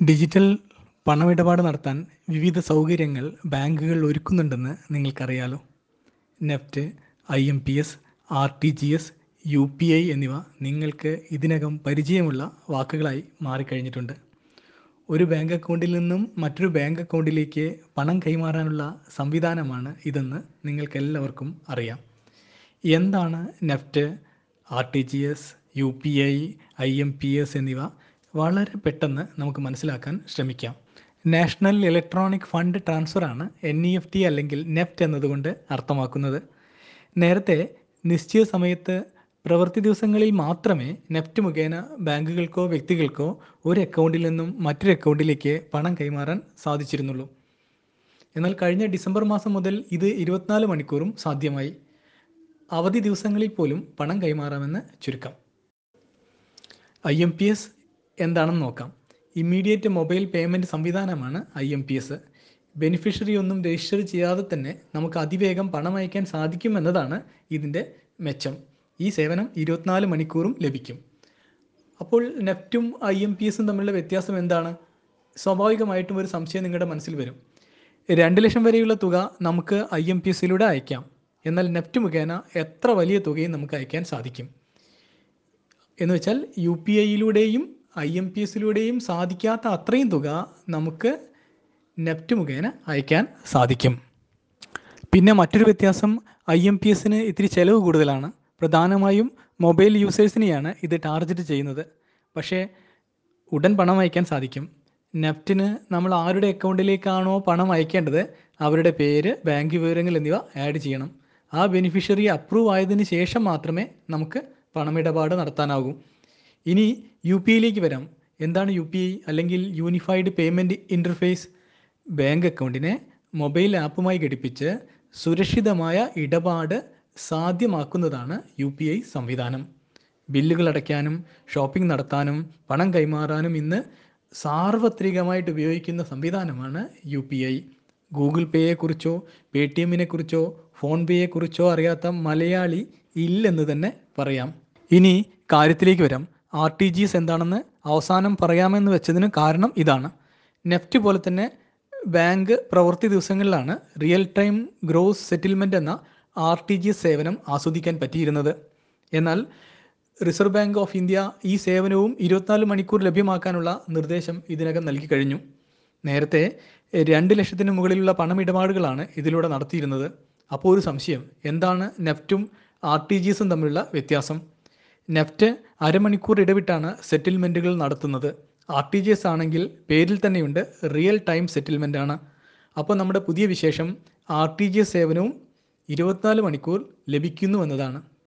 Digital പണമിടപാട് നടത്താൻ വിവിധ സൗകര്യങ്ങൾ ബാങ്കുകൾ ഒരുക്കുന്നുണ്ടെന്ന് നിങ്ങൾക്കറിയാലോ. NEFT I M P S R T G S U P I എന്നിവ നിങ്ങൾക്ക് ഇതിനകം പരിചയമുള്ള വാക്കുകളായി മാറിക്കഴിഞ്ഞിട്ടുണ്ട്. ഒരു ബാങ്ക് അക്കൗണ്ടിൽ നിന്നും മറ്റൊരു ബാങ്ക് അക്കൗണ്ടിലേക്ക് പണം കൈമാറാനുള്ള സംവിധാനമാണ് ഇതെന്ന് നിങ്ങൾക്കെല്ലാവർക്കും അറിയാം. എന്താണ് NEFT R T G S U P I I M P S എന്നിവ വളരെ പെട്ടെന്ന് നമുക്ക് മനസ്സിലാക്കാൻ ശ്രമിക്കാം. നാഷണൽ ഇലക്ട്രോണിക് ഫണ്ട് ട്രാൻസ്ഫർ ആണ് എൻ ഇ എഫ് ടി അല്ലെങ്കിൽ നെഫ്റ്റ് എന്നതുകൊണ്ട് അർത്ഥമാക്കുന്നത്. നേരത്തെ നിശ്ചിത സമയത്ത് പ്രവൃത്തി ദിവസങ്ങളിൽ മാത്രമേ നെഫ്റ്റ് മുഖേന ബാങ്കുകൾക്കോ വ്യക്തികൾക്കോ ഒരു അക്കൗണ്ടിൽ നിന്നും മറ്റൊരു അക്കൗണ്ടിലേക്ക് പണം കൈമാറാൻ സാധിച്ചിരുന്നുള്ളൂ. എന്നാൽ കഴിഞ്ഞ ഡിസംബർ മാസം മുതൽ ഇത് ഇരുപത്തിനാല് മണിക്കൂറും സാധ്യമായി. അവധി ദിവസങ്ങളിൽ പോലും പണം കൈമാറാമെന്ന് ചുരുക്കം. ഐ എം പി എസ് എന്താണെന്ന് നോക്കാം. ഇമ്മീഡിയറ്റ് മൊബൈൽ പേയ്മെന്റ് സംവിധാനമാണ് I M P S. Beneficiary ഒന്നും രജിസ്റ്റർ ചെയ്യാതെ തന്നെ നമുക്ക് അതിവേഗം പണം അയക്കാൻ സാധിക്കുമെന്നതാണ് ഇതിന്റെ മെച്ചം. ഈ സേവനം ഇരുപത്തിനാല് മണിക്കൂറും ലഭിക്കും. അപ്പോൾ നെഫ്റ്റും ഐ എം പി എസും തമ്മിലുള്ള വ്യത്യാസം എന്താണ്? സ്വാഭാവികമായിട്ടും ഒരു സംശയം നിങ്ങളുടെ മനസ്സിൽ വരും. രണ്ട് ലക്ഷം വരെയുള്ള തുക നമുക്ക് ഐ എം പി എസിലൂടെ അയക്കാം. എന്നാൽ നെഫ്റ്റ് മുഖേന എത്ര വലിയ തുകയും നമുക്ക് അയക്കാൻ സാധിക്കും? എന്ന് വെച്ചാൽ യു പി ഐയിലൂടെയും ഐ എം പി എസിലൂടെയും സാധിക്കാത്ത അത്രയും തുക നമുക്ക് നെപ്റ്റ് മുഖേന അയക്കാൻ സാധിക്കും. പിന്നെ മറ്റൊരു വ്യത്യാസം ഐ എം പി എസിന് ഇത്തിരി ചിലവ് കൂടുതലാണ്. പ്രധാനമായും മൊബൈൽ യൂസേഴ്സിനെയാണ് ഇത് ടാർഗറ്റ് ചെയ്യുന്നത്. പക്ഷേ ഉടൻ പണം അയക്കാൻ സാധിക്കും. നെഫ്റ്റിന് നമ്മൾ ആരുടെ അക്കൗണ്ടിലേക്കാണോ പണം അയക്കേണ്ടത് അവരുടെ പേര് ബാങ്ക് വിവരങ്ങൾ എന്നിവ ആഡ് ചെയ്യണം. ആ ബെനിഫിഷ്യറി അപ്രൂവ് ആയതിന് ശേഷം മാത്രമേ നമുക്ക് പണമിടപാട് നടത്താനാകൂ. ഇനി യു പി ഐയിലേക്ക് വരാം. എന്താണ് യു പി ഐ അല്ലെങ്കിൽ യൂണിഫൈഡ് പേയ്മെന്റ് ഇന്റർഫേസ്? ബാങ്ക് അക്കൗണ്ടിനെ മൊബൈൽ ആപ്പുമായി ഘടിപ്പിച്ച് സുരക്ഷിതമായ ഇടപാട് സാധ്യമാക്കുന്നതാണ് യു പി ഐ സംവിധാനം. ബില്ലുകൾ അടയ്ക്കാനും ഷോപ്പിംഗ് നടത്താനും പണം കൈമാറാനും ഇന്ന് സാർവത്രികമായിട്ട് ഉപയോഗിക്കുന്ന സംവിധാനമാണ് യു പി ഐ. ഗൂഗിൾ പേയെക്കുറിച്ചോ പേ ടി എമ്മിനെക്കുറിച്ചോ ഫോൺ പേയെക്കുറിച്ചോ അറിയാത്ത മലയാളി ഇല്ലെന്ന് തന്നെ പറയാം. ഇനി കാര്യത്തിലേക്ക് വരാം. ആർ ടി ജി എസ് എന്താണെന്ന് അവസാനം പറയാമെന്ന് വെച്ചതിന് കാരണം ഇതാണ്. നെഫ്റ്റ് പോലെ തന്നെ ബാങ്ക് പ്രവൃത്തി ദിവസങ്ങളിലാണ് റിയൽ ടൈം ഗ്രോസ് സെറ്റിൽമെന്റ് എന്ന ആർ ടി ജി സേവനം ആസ്വദിക്കാൻ പറ്റിയിരുന്നത്. എന്നാൽ റിസർവ് ബാങ്ക് ഓഫ് ഇന്ത്യ ഈ സേവനവും ഇരുപത്തിനാല് മണിക്കൂർ ലഭ്യമാക്കാനുള്ള നിർദ്ദേശം ഇതിനകം നൽകി കഴിഞ്ഞു. നേരത്തെ രണ്ട് ലക്ഷത്തിന് മുകളിലുള്ള പണമിടപാടുകളാണ് ഇതിലൂടെ നടത്തിയിരുന്നത്. അപ്പോൾ ഒരു സംശയം എന്താണ് നെഫ്റ്റും ആർ ടി ജി എസും തമ്മിലുള്ള വ്യത്യാസം? നെഫ്റ്റ് അരമണിക്കൂർ ഇടവിട്ടാണ് സെറ്റിൽമെന്റുകൾ നടത്തുന്നത്. ആർ ടി ജി എസ് ആണെങ്കിൽ പേരിൽ തന്നെയുണ്ട്. റിയൽ ടൈം സെറ്റിൽമെന്റ് ആണ്. അപ്പോൾ നമ്മുടെ പുതിയ വിശേഷം ആർ ടി ജി എസ് സേവനവും ഇരുപത്തിനാല് മണിക്കൂർ ലഭിക്കുന്നു എന്നതാണ്.